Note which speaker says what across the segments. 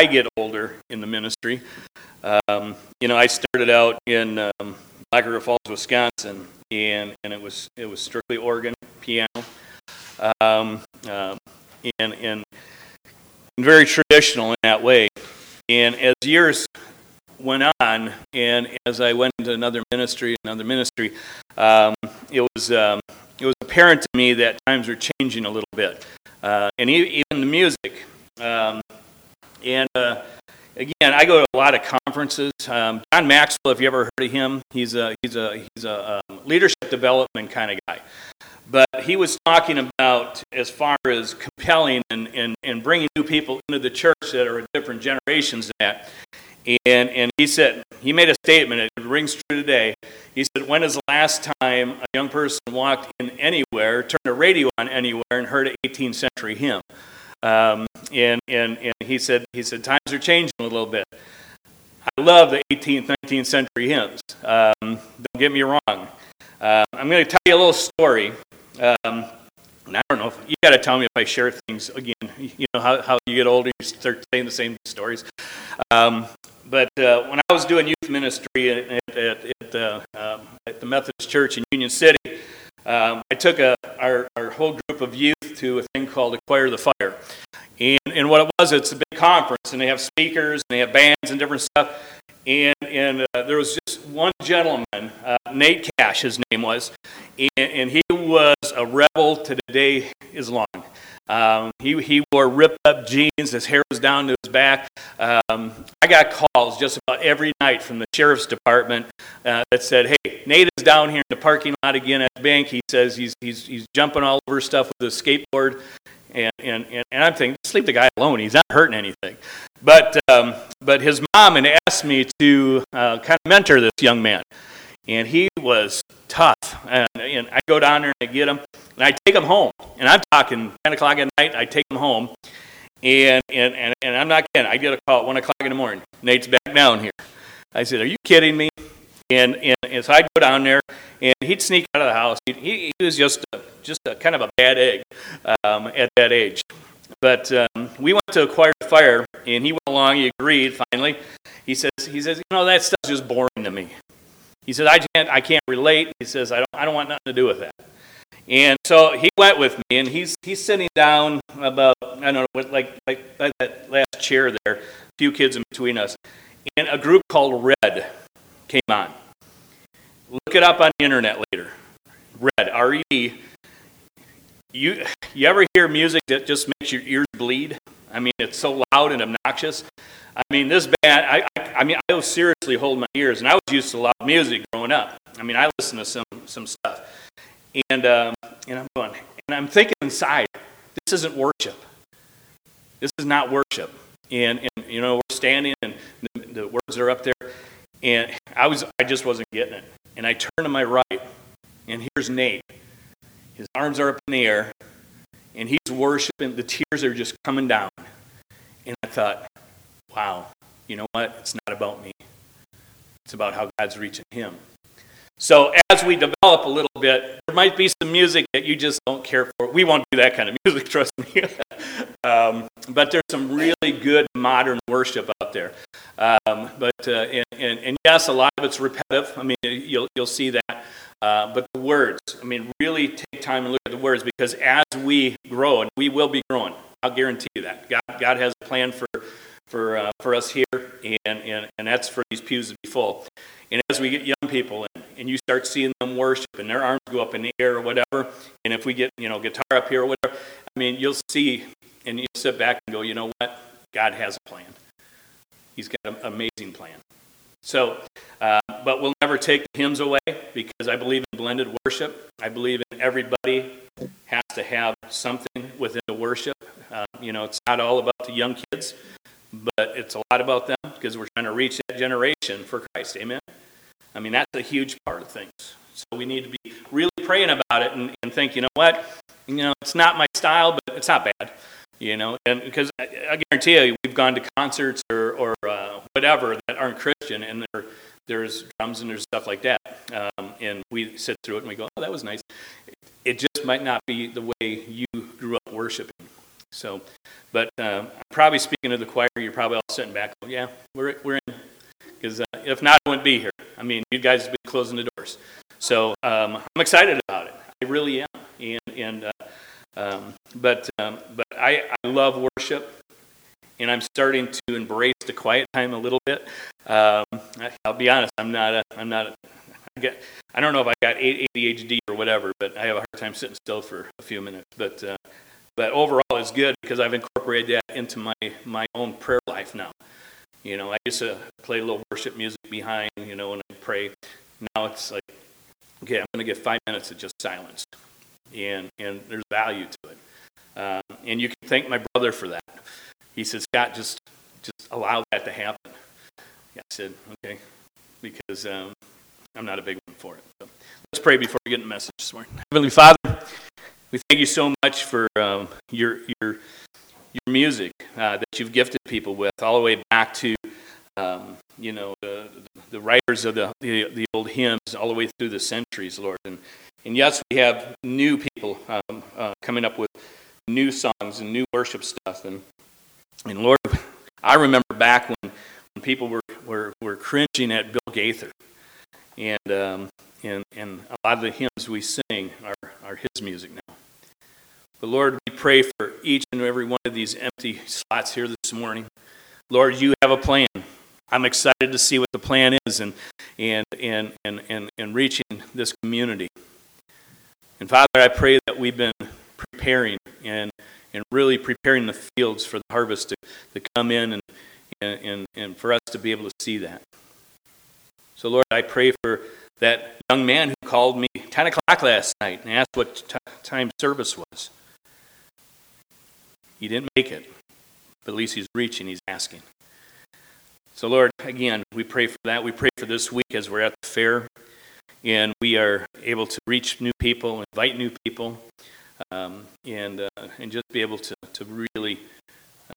Speaker 1: I get older in the ministry. Um, you know, I started out in um, River Falls, Wisconsin, and, and it was it was strictly organ, piano, um, um, and, and very traditional in that way. And as years went on, and as I went into another ministry, another ministry, um, it was um, it was apparent to me that times were changing a little bit, uh, and even the music. Um, and uh, again, I go to a lot of conferences. Um, John Maxwell, if you ever heard of him, he's a he's a he's a um, leadership development kind of guy. But he was talking about as far as compelling and, and, and bringing new people into the church that are different generations that. And, and he said, he made a statement, it rings true today. He said, When is the last time a young person walked in anywhere, turned a radio on anywhere, and heard an 18th century hymn? Um, and, and, and he said, he said, times are changing a little bit. I love the 18th, 19th century hymns. Um, don't get me wrong. Uh, I'm going to tell you a little story. Um, I don't know if you got to tell me if I share things again. You know how, how you get older, you start saying the same stories. Um, but uh, when I was doing youth ministry at, at, at, uh, um, at the Methodist Church in Union City, um, I took a, our, our whole group of youth to a thing called Acquire the Fire. And, and what it was, it's a big conference, and they have speakers, and they have bands and different stuff. And, and uh, there was just one gentleman, uh, Nate Cash, his name was, and, and, he was a rebel to the day is long. Um, he, he wore ripped up jeans, his hair was down to his back. Um, I got calls just about every night from the sheriff's department uh, that said, Hey, Nate is down here in the parking lot again at the bank. He says he's, he's, he's jumping all over stuff with a skateboard. And, and, and, and I'm thinking, leave the guy alone. He's not hurting anything. But, um, but his mom had asked me to uh, kind of mentor this young man. And he was tough. And, and I go down there and I get him, and I take him home. And I'm talking 10 o'clock at night, I take him home. And, and, and, and I'm not kidding. I get a call at 1 o'clock in the morning. Nate's back down here. I said, Are you kidding me? And, and, and so I'd go down there, and he'd sneak out of the house. He, he, he was just a, just a kind of a bad egg um, at that age. But um, we went to acquire fire, and he went along. He agreed. Finally, he says, "He says, you know, that stuff's just boring to me." He says, "I can't, I can't relate." He says, "I don't, I don't want nothing to do with that." And so he went with me, and he's he's sitting down about I don't know, like like, that last chair there, a few kids in between us, and a group called Red came on. Look it up on the internet later. Red, R E. You, you ever hear music that just makes your ears bleed? I mean, it's so loud and obnoxious. I mean, this band, I, I, I mean, I seriously holding my ears, and I was used to loud music growing up. I mean, I listened to some, some stuff. And, um, and I'm going, and I'm thinking inside, this isn't worship. This is not worship. And, and you know, we're standing, and the, the words are up there, and I was, I just wasn't getting it. And I turn to my right, and here's Nate. His arms are up in the air, and he's worshiping. The tears are just coming down. And I thought, wow, you know what? It's not about me, it's about how God's reaching him. So as we develop a little bit, there might be some music that you just don't care for. We won't do that kind of music, trust me. um, but there's some really good modern worship out there. Um, but uh, and, and, and, yes, a lot of it's repetitive. I mean, you'll you'll see that. Uh, but the words, I mean, really take time and look at the words because as we grow, and we will be growing, I'll guarantee you that. God, God has a plan for, for, uh, for us here, and, and, and that's for these pews to be full. And as we get young people in, and you start seeing them worship, and their arms go up in the air or whatever, and if we get, you know, guitar up here or whatever, I mean, you'll see, and you sit back and go, you know what? God has a plan. He's got an amazing plan. So, uh, but we'll never take the hymns away because I believe in blended worship. I believe in everybody has to have something within the worship. Uh, you know, it's not all about the young kids, but it's a lot about them because we're trying to reach that generation for Christ. Amen. I mean, that's a huge part of things. So we need to be really praying about it and, and think, you know what? You know, it's not my style, but it's not bad you know and because I, I, guarantee you we've gone to concerts or, or uh, whatever that aren't christian and there, there's drums and there's stuff like that um, and we sit through it and we go oh that was nice it just might not be the way you grew up worshiping So, but um, I'm probably speaking to the choir. You're probably all sitting back. Yeah, we're we're in. Because uh, if not, I wouldn't be here. I mean, you guys have been closing the doors. So um, I'm excited about it. I really am. And, and uh, um, but um, but I, I love worship, and I'm starting to embrace the quiet time a little bit. Um, I, will be honest. I'm not. A, I'm not. A, I get. I don't know if I got ADHD or whatever, but I have a hard time sitting still for a few minutes. But uh, but overall, it's good because I've incorporated that into my my own prayer life now. You know, I used to play a little worship music behind, you know, and I pray. Now it's like, okay, I'm going to get five minutes of just silence. And, and there's value to it. Um, and you can thank my brother for that. He said, Scott, just, just allow that to happen. Yeah, I said, okay, because um, I'm not a big one for it. So let's pray before we get in the message this morning. Heavenly Father, we thank you so much for um, your, your your music uh, that you've gifted people with, all the way back to, um, you know, the, the writers of the, the, the, old hymns, all the way through the centuries, Lord. And, and yes, we have new people um, uh, coming up with new songs and new worship stuff. And, and Lord, I remember back when, when people were, were, were cringing at Bill Gaither. And, um, and, and a lot of the hymns we sing are, are his music now. But Lord, we pray for each and every one of these empty slots here this morning. Lord, you have a plan. I'm excited to see what the plan is and, and, and, and, and, and reaching this community. And Father, I pray that we've been preparing and, and really preparing the fields for the harvest to, to come in and, and, and, and for us to be able to see that. So, Lord, I pray for that young man who called me 10 o'clock last night and asked what t- time service was. He didn't make it, but at least he's reaching, he's asking. So, Lord, again, we pray for that. We pray for this week as we're at the fair and we are able to reach new people, invite new people, um, and, uh, and just be able to, to really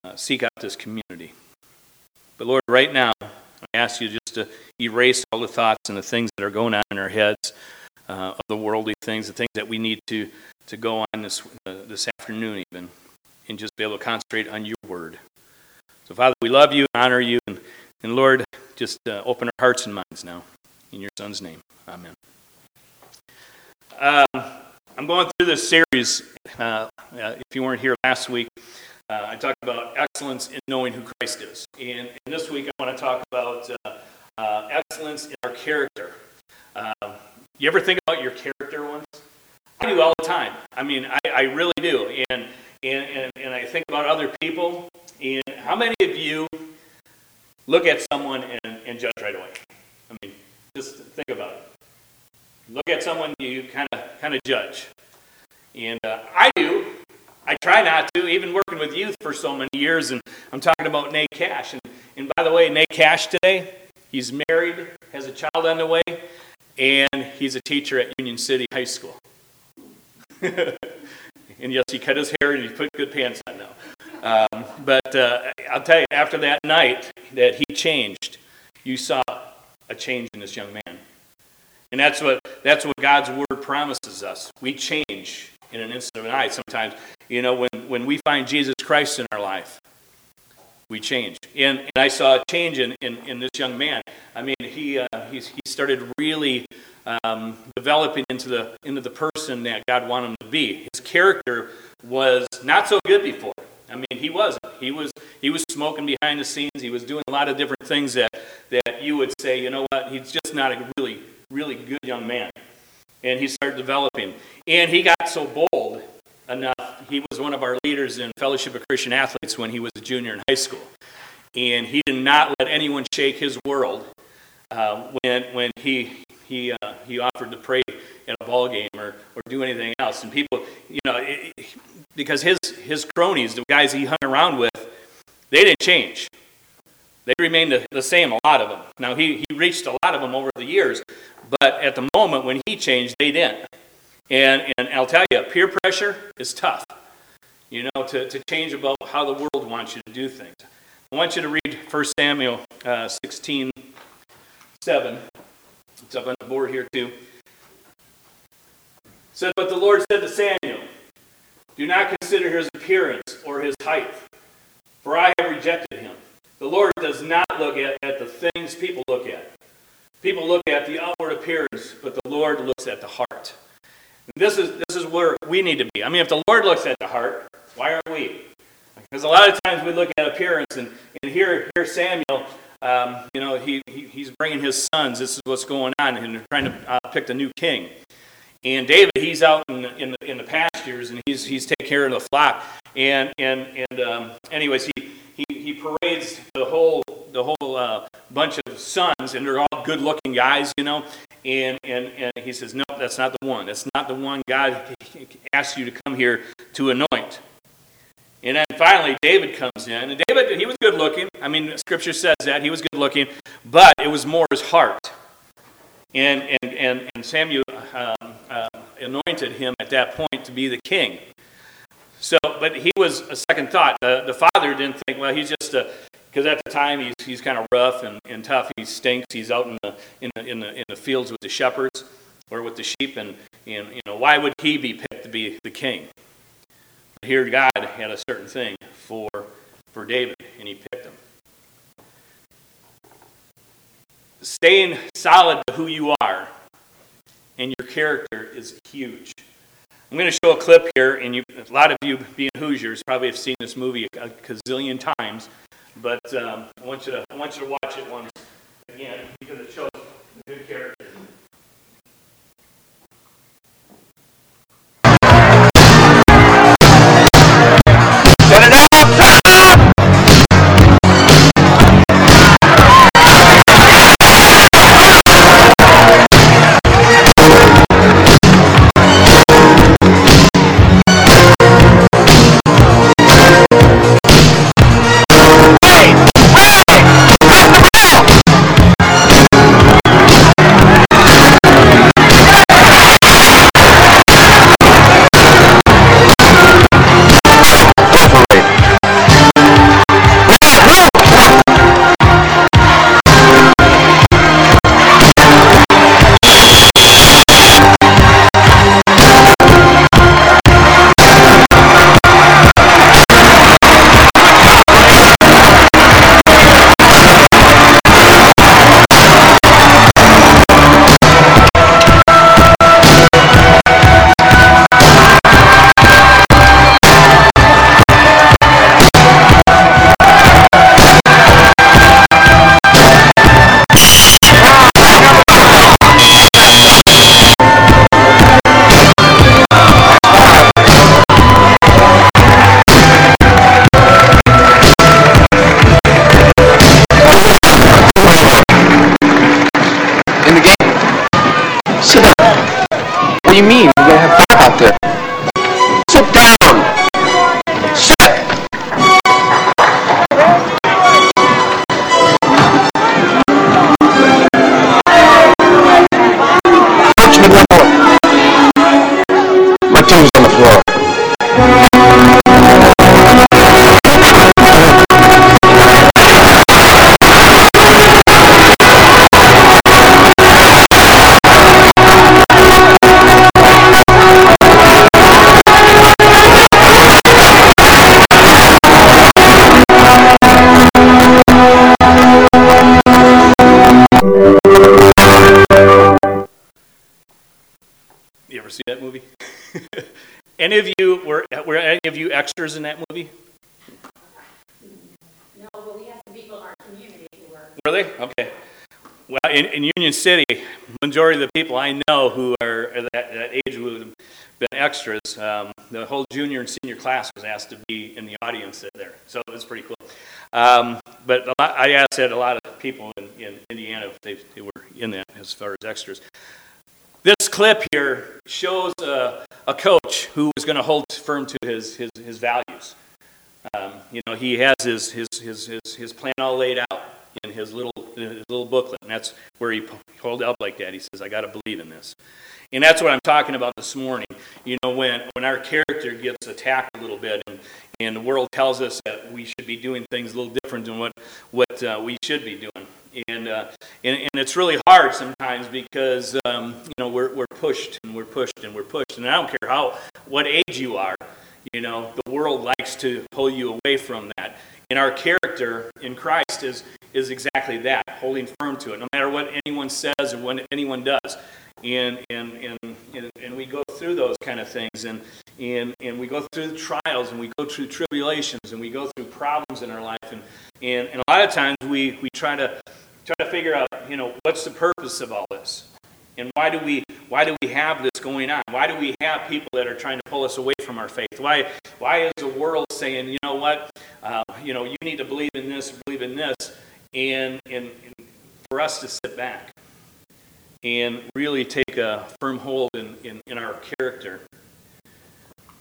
Speaker 1: uh, seek out this community. But, Lord, right now, I ask you just to erase all the thoughts and the things that are going on in our heads uh, of the worldly things, the things that we need to, to go on this, uh, this afternoon, even and just be able to concentrate on your word. So, Father, we love you, and honor you, and, and Lord, just uh, open our hearts and minds now. In your Son's name, amen. Um, I'm going through this series. Uh, uh, if you weren't here last week, uh, I talked about excellence in knowing who Christ is. And, and this week, I want to talk about uh, uh, excellence in our character. Um, you ever think about your character once? I do all the time. I mean, I, I really do. And and, and, and I think about other people, and how many of you look at someone and, and judge right away? I mean, just think about it. Look at someone, you kind of kind of judge. And uh, I do. I try not to, even working with youth for so many years. And I'm talking about Nate Cash. And, and by the way, Nate Cash today, he's married, has a child on the way, and he's a teacher at Union City High School. And yes, he cut his hair and he put good pants on now. Um, but uh, I'll tell you, after that night that he changed, you saw a change in this young man. And that's what, that's what God's word promises us. We change in an instant of an eye sometimes. You know, when, when we find Jesus Christ in our life, we change. And, and I saw a change in, in, in this young man. I mean, he, uh, he, he started really um, developing into the, into the person that God wanted him to be. Character was not so good before. I mean, he wasn't. He was, he was smoking behind the scenes. He was doing a lot of different things that, that you would say, you know what, he's just not a really, really good young man. And he started developing. And he got so bold enough. He was one of our leaders in Fellowship of Christian Athletes when he was a junior in high school. And he did not let anyone shake his world uh, when, when he, he, uh, he offered to pray at a ball game or, or do anything else. And people, you know, it, because his, his cronies, the guys he hung around with, they didn't change. They remained the, same, a lot of them. Now, he, he reached a lot of them over the years, but at the moment when he changed, they didn't. And, and I'll tell you, peer pressure is tough, you know, to, to change about how the world wants you to do things. I want you to read 1 Samuel uh, 16 7. It's up on the board here, too. It said, But the Lord said to Samuel, Do not consider his appearance or his height, for I have rejected him. The Lord does not look at, at the things people look at. People look at the outward appearance, but the Lord looks at the heart. And this is, this is where we need to be. I mean, if the Lord looks at the heart, why aren't we? Because a lot of times we look at appearance, and, and here, here Samuel, um, you know, he, he, he's bringing his sons. This is what's going on, and they're trying to uh, pick the new king. And David, he's out in the, in the, in the pastures, and he's, he's taking care of the flock. And, and, and um, anyways, he, he, he parades the whole, the whole uh, bunch of sons, and they're all good-looking guys, you know. And, and, and he says, no, that's not the one. That's not the one God asked you to come here to anoint. And then finally, David comes in. And David, he was good looking. I mean, scripture says that. He was good looking. But it was more his heart. And, and, and, and Samuel um, uh, anointed him at that point to be the king. So, but he was a second thought. The, the father didn't think, well, he's just a, because at the time he's, he's kind of rough and, and tough. He stinks. He's out in the, in, the, in, the, in the fields with the shepherds or with the sheep. And, and, you know, why would he be picked to be the king? Here, God had a certain thing for, for David, and he picked him. Staying solid to who you are and your character is huge. I'm going to show a clip here, and you, a lot of you, being Hoosiers, probably have seen this movie a, gazillion times. But um, I want you to I want you to watch it once again because it shows good character.
Speaker 2: Mean? We're gonna have fun out there.
Speaker 1: Any of you were were any of you extras in that movie?
Speaker 3: No, but we have some people in our community who are.
Speaker 1: Were they? Okay. Well, in, in Union City, majority of the people I know who are that, that age who have been extras, um, the whole junior and senior class was asked to be in the audience there. So it was pretty cool. Um, but a lot, I asked a lot of people in, in Indiana if they, they were in that as far as extras. This clip here shows a, a coach who is going to hold firm to his, his, his values. Um, you know, he has his, his, his, his, his plan all laid out in his little, his little booklet, and that's where he pulled up like that. He says, I got to believe in this. And that's what I'm talking about this morning. You know, when, when our character gets attacked a little bit and, and the world tells us that we should be doing things a little different than what, what uh, we should be doing. And, uh, and, and it's really hard sometimes because, um, you know, we're, we're pushed and we're pushed and we're pushed. And I don't care how, what age you are, You know, the world likes to pull you away from that. And our character in Christ is, is exactly that, holding firm to it, no matter what anyone says or what anyone does. And, and, and, and, we go through those kind of things, and, and, and we go through trials, and we go through tribulations, and we go through problems in our life. And, and, and a lot of times we, we try, to, try to figure out, you know, what's the purpose of all this? And why do we why do we have this going on? Why do we have people that are trying to pull us away from our faith? Why why is the world saying, you know what, uh, you know, you need to believe in this, believe in this, and, and and for us to sit back and really take a firm hold in, in, in our character.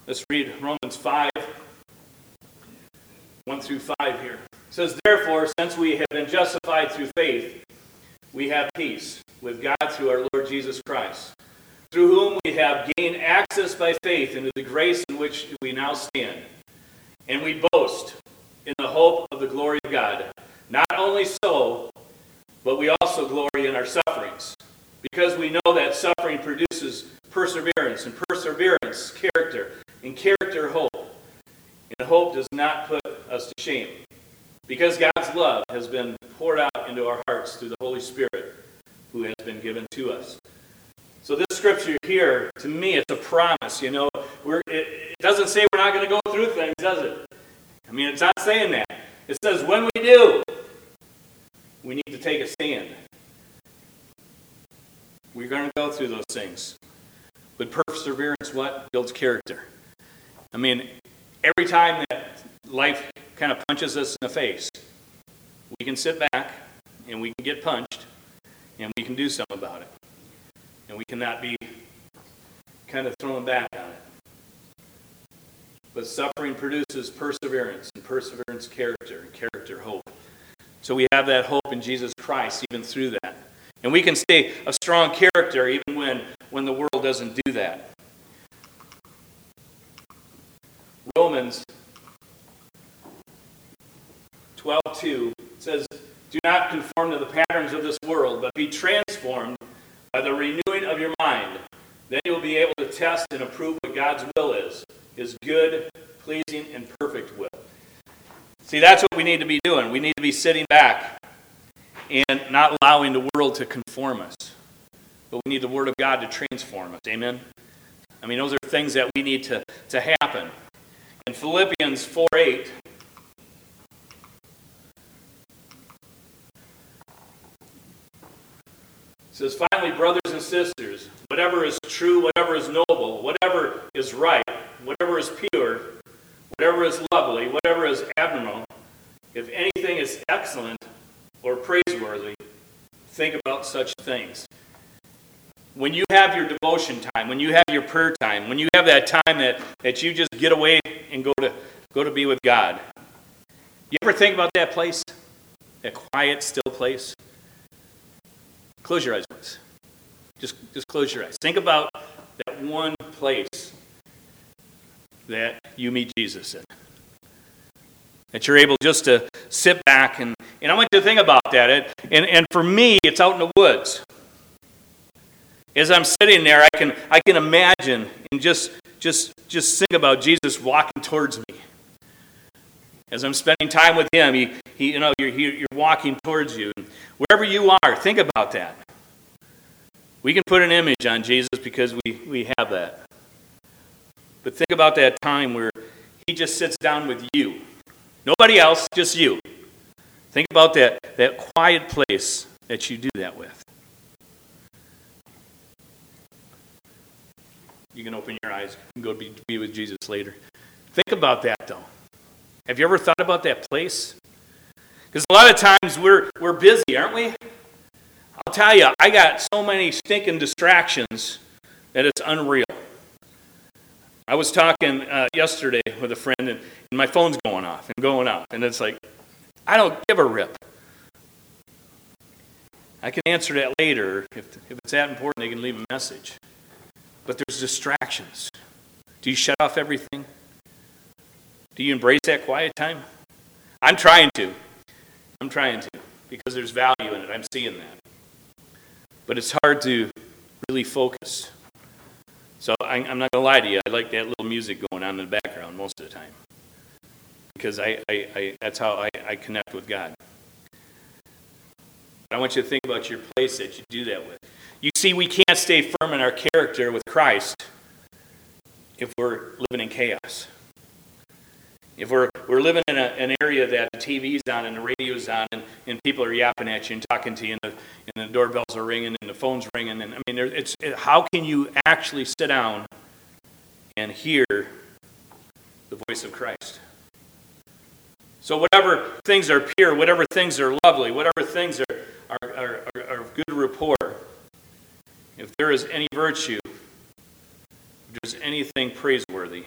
Speaker 1: Let's read Romans 5, 1 through 5 here. It says, Therefore, since we have been justified through faith, we have peace with God through our Lord Jesus Christ, through whom we have gained access by faith into the grace in which we now stand. And we boast in the hope of the glory of God. Not only so, but we also glory in our sufferings, because we know that suffering produces perseverance, and perseverance, character, and character, hope. And hope does not put us to shame, because God's love has been poured out into our hearts through the Holy Spirit who has been given to us. So this scripture here, to me, it's a promise. You know, it, it doesn't say we're not going to go through things, does it? I mean, it's not saying that. It says when we do, we need to take a stand. We're going to go through those things. But perseverance, what? Builds character. I mean, every time that life kind of punches us in the face, we can sit back and we can get punched and we can do something about it. And we cannot be kind of thrown back on it. But suffering produces perseverance, and perseverance, character, and character, hope. So we have that hope in Jesus Christ even through that. And we can stay a strong character even when, when the world doesn't do that. Romans 12:2 says, "Do not conform to the patterns of this world, but be transformed by the renewing of your mind. Then you will be able to test and approve what God's will is, his good, pleasing, and perfect will." See, that's what we need to be doing. We need to be sitting back and not allowing the world to conform us. But we need the Word of God to transform us. Amen? I mean, those are things that we need to, to happen. In Philippians 4 8, It says, finally, brothers and sisters, whatever is true, whatever is noble, whatever is right, whatever is pure, whatever is lovely, whatever is admirable, if anything is excellent or praiseworthy, think about such things. When you have your devotion time, when you have your prayer time, when you have that time that, that you just get away and go to, go to be with God, you ever think about that place? That quiet, still place? Close your eyes, please. Just, just close your eyes. Think about that one place that you meet Jesus in. That you're able just to sit back and, and I want you to think about that. It, and, and for me, it's out in the woods. As I'm sitting there, I can, I can imagine and just, just, just think about Jesus walking towards me. As I'm spending time with him, he, he, you know, you're, you're walking towards you. Wherever you are, think about that. We can put an image on Jesus because we, we have that. But think about that time where he just sits down with you. Nobody else, just you. Think about that, that quiet place that you do that with. You can open your eyes and go be, be with Jesus later. Think about that, though. Have you ever thought about that place? Because a lot of times we're, we're busy, aren't we? I'll tell you, I got so many stinking distractions that it's unreal. I was talking uh, yesterday with a friend, and, and my phone's going off and going off, and it's like, I don't give a rip. I can answer that later. If, if it's that important, they can leave a message. But there's distractions. Do you shut off everything? Do you embrace that quiet time? I'm trying to. I'm trying to because there's value in it. I'm seeing that. But it's hard to really focus. So I, I'm not going to lie to you, I like that little music going on in the background most of the time. Because I, I, I, that's how I, I connect with God. I want you to think about your place that you do that with. You see, we can't stay firm in our character with Christ if we're living in chaos. If we're, we're living in a, an area that the TV's on and the radio's on and, and people are yapping at you and talking to you and the, and the doorbells are ringing and the phone's ringing and I mean, there, it's it, how can you actually sit down and hear the voice of Christ? So whatever things are pure, whatever things are lovely, whatever things are, are, are, are, of good rapport, if there is any virtue, if there's anything praiseworthy,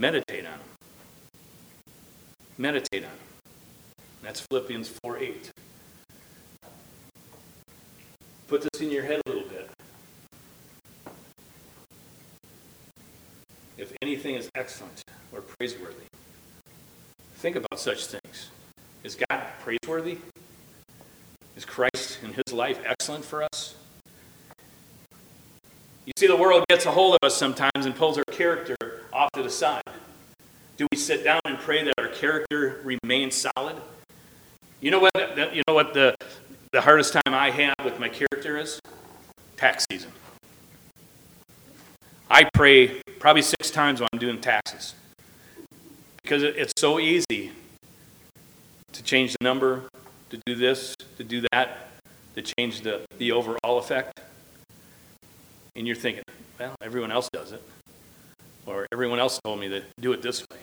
Speaker 1: meditate on them. Meditate on them. That's Philippians 4 8. Put this in your head a little bit. If anything is excellent or praiseworthy, think about such things. Is God praiseworthy? Is Christ and his life excellent for us? You see, the world gets a hold of us sometimes and pulls our character off to the side. Do we sit down and pray that our character remains solid? You know what? You know what the the hardest time I have with my character is tax season. I pray probably six times when I'm doing taxes because it's so easy to change the number, to do this, to do that, to change the, the overall effect. And you're thinking, well, everyone else does it. Or everyone else told me to do it this way.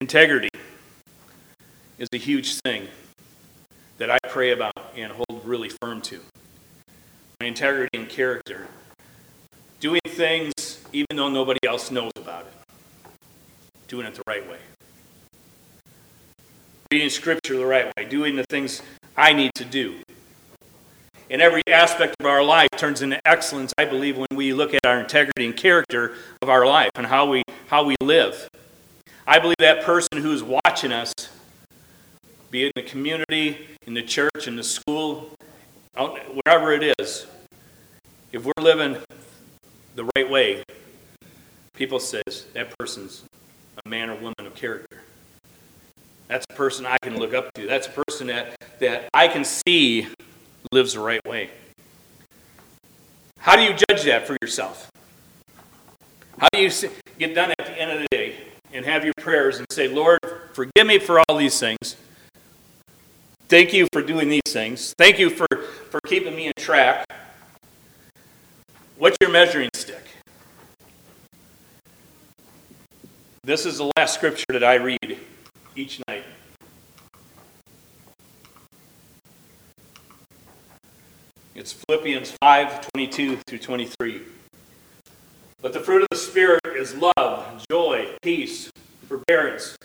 Speaker 1: Integrity is a huge thing that I pray about and hold really firm to. My integrity and character. Doing things even though nobody else knows about it. Doing it the right way. Reading Scripture the right way. Doing the things I need to do. In every aspect of our life turns into excellence, I believe, when we look at our integrity and character of our life and how we, how we live. I believe that person who's watching us, be it in the community, in the church, in the school, wherever it is, if we're living the right way, people says that person's a man or woman of character. That's a person I can look up to. That's a person that, that I can see lives the right way. How do you judge that for yourself? How do you get done at the end of the day and have your prayers and say, Lord, forgive me for all these things. Thank you for doing these things. Thank you for, for keeping me in track. What's your measuring stick? This is the last scripture that I read each night. It's Philippians 5 22 through 23. But the fruit of the Spirit is love, joy, peace, forbearance,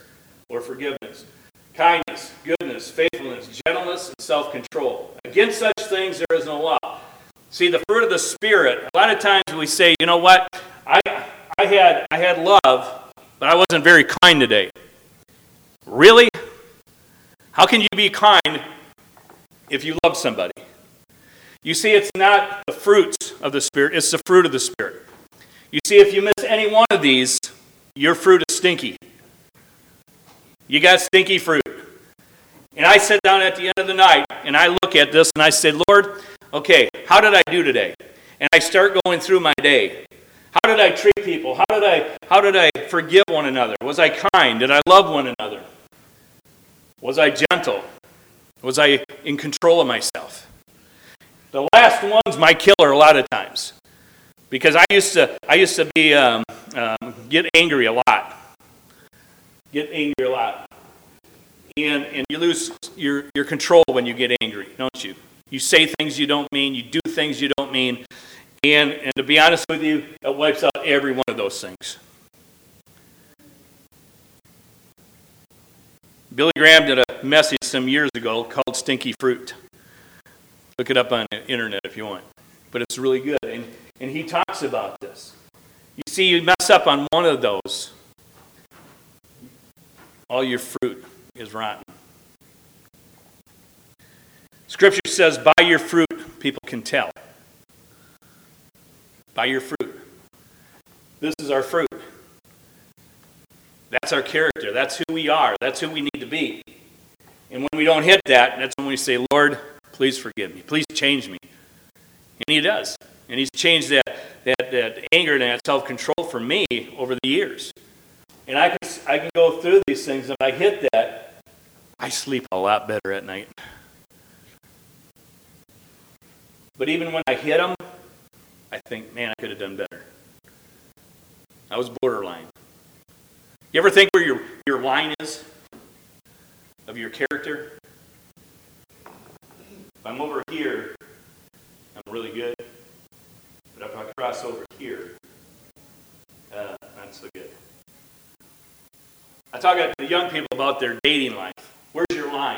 Speaker 1: or forgiveness, kindness, goodness, faithfulness, gentleness, and self control. Against such things there is no law. See, the fruit of the Spirit, a lot of times we say, you know what? I, I, had, I had love, but I wasn't very kind today. Really? How can you be kind if you love somebody? You see, it's not the fruits of the Spirit, it's the fruit of the Spirit. You see, if you miss any one of these, your fruit is stinky. You got stinky fruit. And I sit down at the end of the night and I look at this and I say, Lord, okay, how did I do today? And I start going through my day. How did I treat people? How did I how did I forgive one another? Was I kind? Did I love one another? Was I gentle? Was I in control of myself? The last one's my killer a lot of times, because I used to I used to be um, um, get angry a lot, get angry a lot, and and you lose your your control when you get angry, don't you? You say things you don't mean, you do things you don't mean, and and to be honest with you, it wipes out every one of those things. Billy Graham did a message some years ago called Stinky Fruit. Look it up on the internet if you want. But it's really good. And, and he talks about this. You see, you mess up on one of those, all your fruit is rotten. Scripture says, By your fruit, People can tell by your fruit. This is our fruit. That's our character. That's who we are. That's who we need to be. And when we don't hit that, that's when we say, Lord, please forgive me. Please change me. And He does. And He's changed that, that, that anger and that self control for me over the years. And I can, I can go through these things. and If I hit that, I sleep a lot better at night. But even when I hit them, I think, man, I could have done better. I was borderline. You ever think where your, your line is of your character? If I'm over here, I'm really good. But if I cross over here, uh, not so good. I talk to the young people about their dating life. Where's your line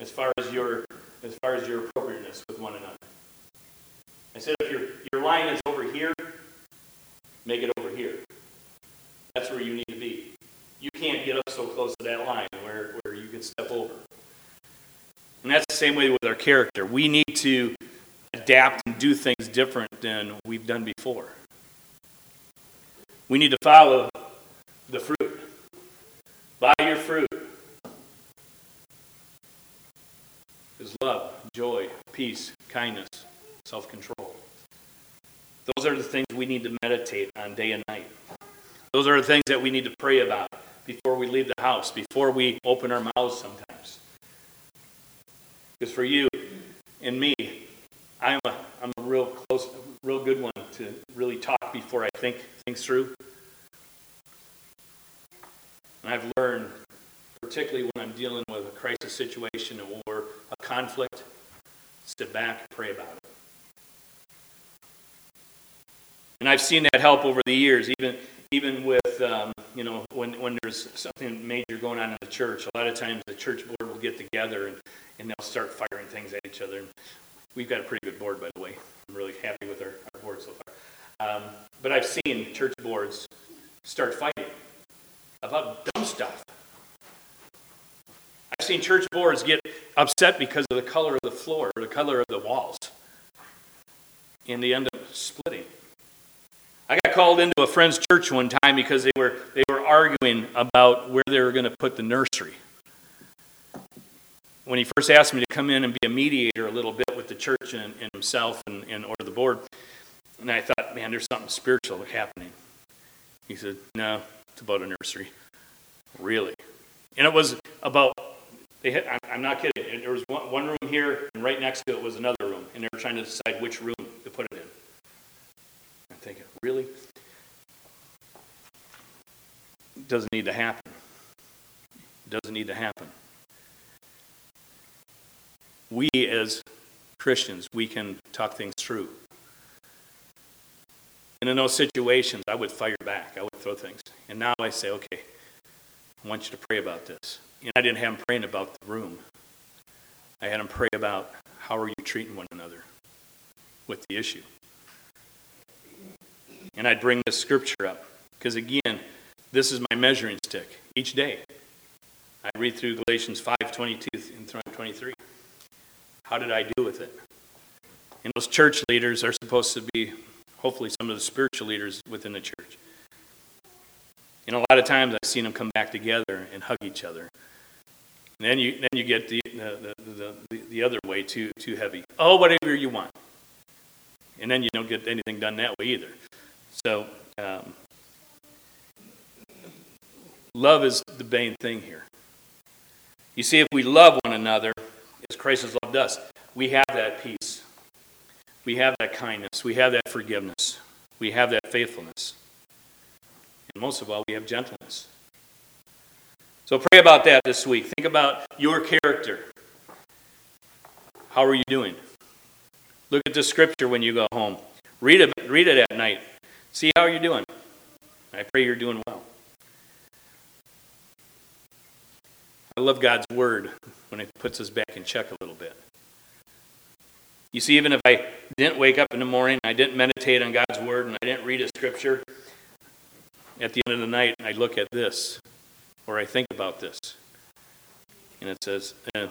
Speaker 1: as far as your as far as your appropriateness with one another? I said if your your line is over here, make it over here. That's where you need to be. You can't get up so close to that line where, where you can step over. And that's the same way with our character. We need to adapt and do things different than we've done before. We need to follow the fruit. By your fruit is love, joy, peace, kindness, self control. Those are the things we need to meditate on day and night. Those are the things that we need to pray about before we leave the house, before we open our mouths sometimes. Because for you and me, I'm a, I'm a real close, real good one to really talk before I think things through. And I've learned, particularly when I'm dealing with a crisis situation or a conflict, sit back and pray about it. And I've seen that help over the years, even even with um, you know when, when there's something major going on in the church. A lot of times the church board will get together and, and they'll start firing things at each other. And we've got a pretty good board, by the way. I'm really happy with our, our board so far. Um, but I've seen church boards start fighting about dumb stuff. I've seen church boards get upset because of the color of the floor or the color of the walls. And they end up splitting. Called into a friend's church one time because they were, they were arguing about where they were going to put the nursery. When he first asked me to come in and be a mediator a little bit with the church and, and himself and, and or the board, and I thought, man, there's something spiritual happening. He said, no, it's about a nursery. Really? And it was about, they had, I'm not kidding, there was one room here, and right next to it was another room, and they were trying to decide which room to put it in thinking, really? Doesn't need to happen. Doesn't need to happen. We, as Christians, we can talk things through. And in those situations, I would fire back. I would throw things. And now I say, okay, I want you to pray about this. And I didn't have them praying about the room. I had them pray about how are you treating one another with the issue. And I'd bring the scripture up. Because again, this is my measuring stick each day. I read through Galatians 5 22 and 23. How did I do with it? And those church leaders are supposed to be, hopefully, some of the spiritual leaders within the church. And a lot of times I've seen them come back together and hug each other. And then you, then you get the, the, the, the, the other way too, too heavy. Oh, whatever you want. And then you don't get anything done that way either. So, um, love is the main thing here. You see, if we love one another as Christ has loved us, we have that peace. We have that kindness. We have that forgiveness. We have that faithfulness. And most of all, we have gentleness. So pray about that this week. Think about your character. How are you doing? Look at the scripture when you go home. Read it, read it at night. See how you're doing. I pray you're doing well. I love God's word when it puts us back in check a little bit. You see, even if I didn't wake up in the morning, I didn't meditate on God's word, and I didn't read a scripture, at the end of the night, I look at this, or I think about this, and it says, eh,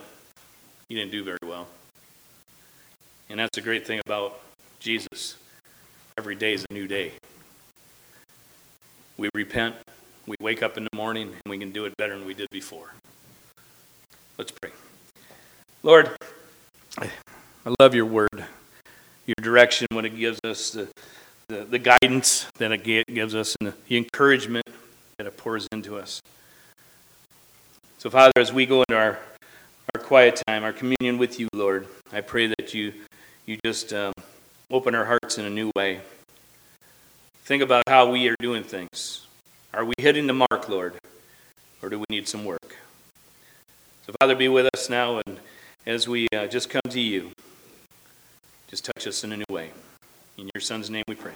Speaker 1: You didn't do very well. And that's the great thing about Jesus. Every day is a new day. We repent, we wake up in the morning, and we can do it better than we did before. Let's pray. Lord, I love your word, your direction when it gives us the, the, the guidance that it gives us and the encouragement that it pours into us. So, Father, as we go into our, our quiet time, our communion with you, Lord, I pray that you, you just um, open our hearts in a new way. Think about how we are doing things. Are we hitting the mark, Lord, or do we need some work? So, Father, be with us now, and as we uh, just come to you, just touch us in a new way. In your Son's name we pray.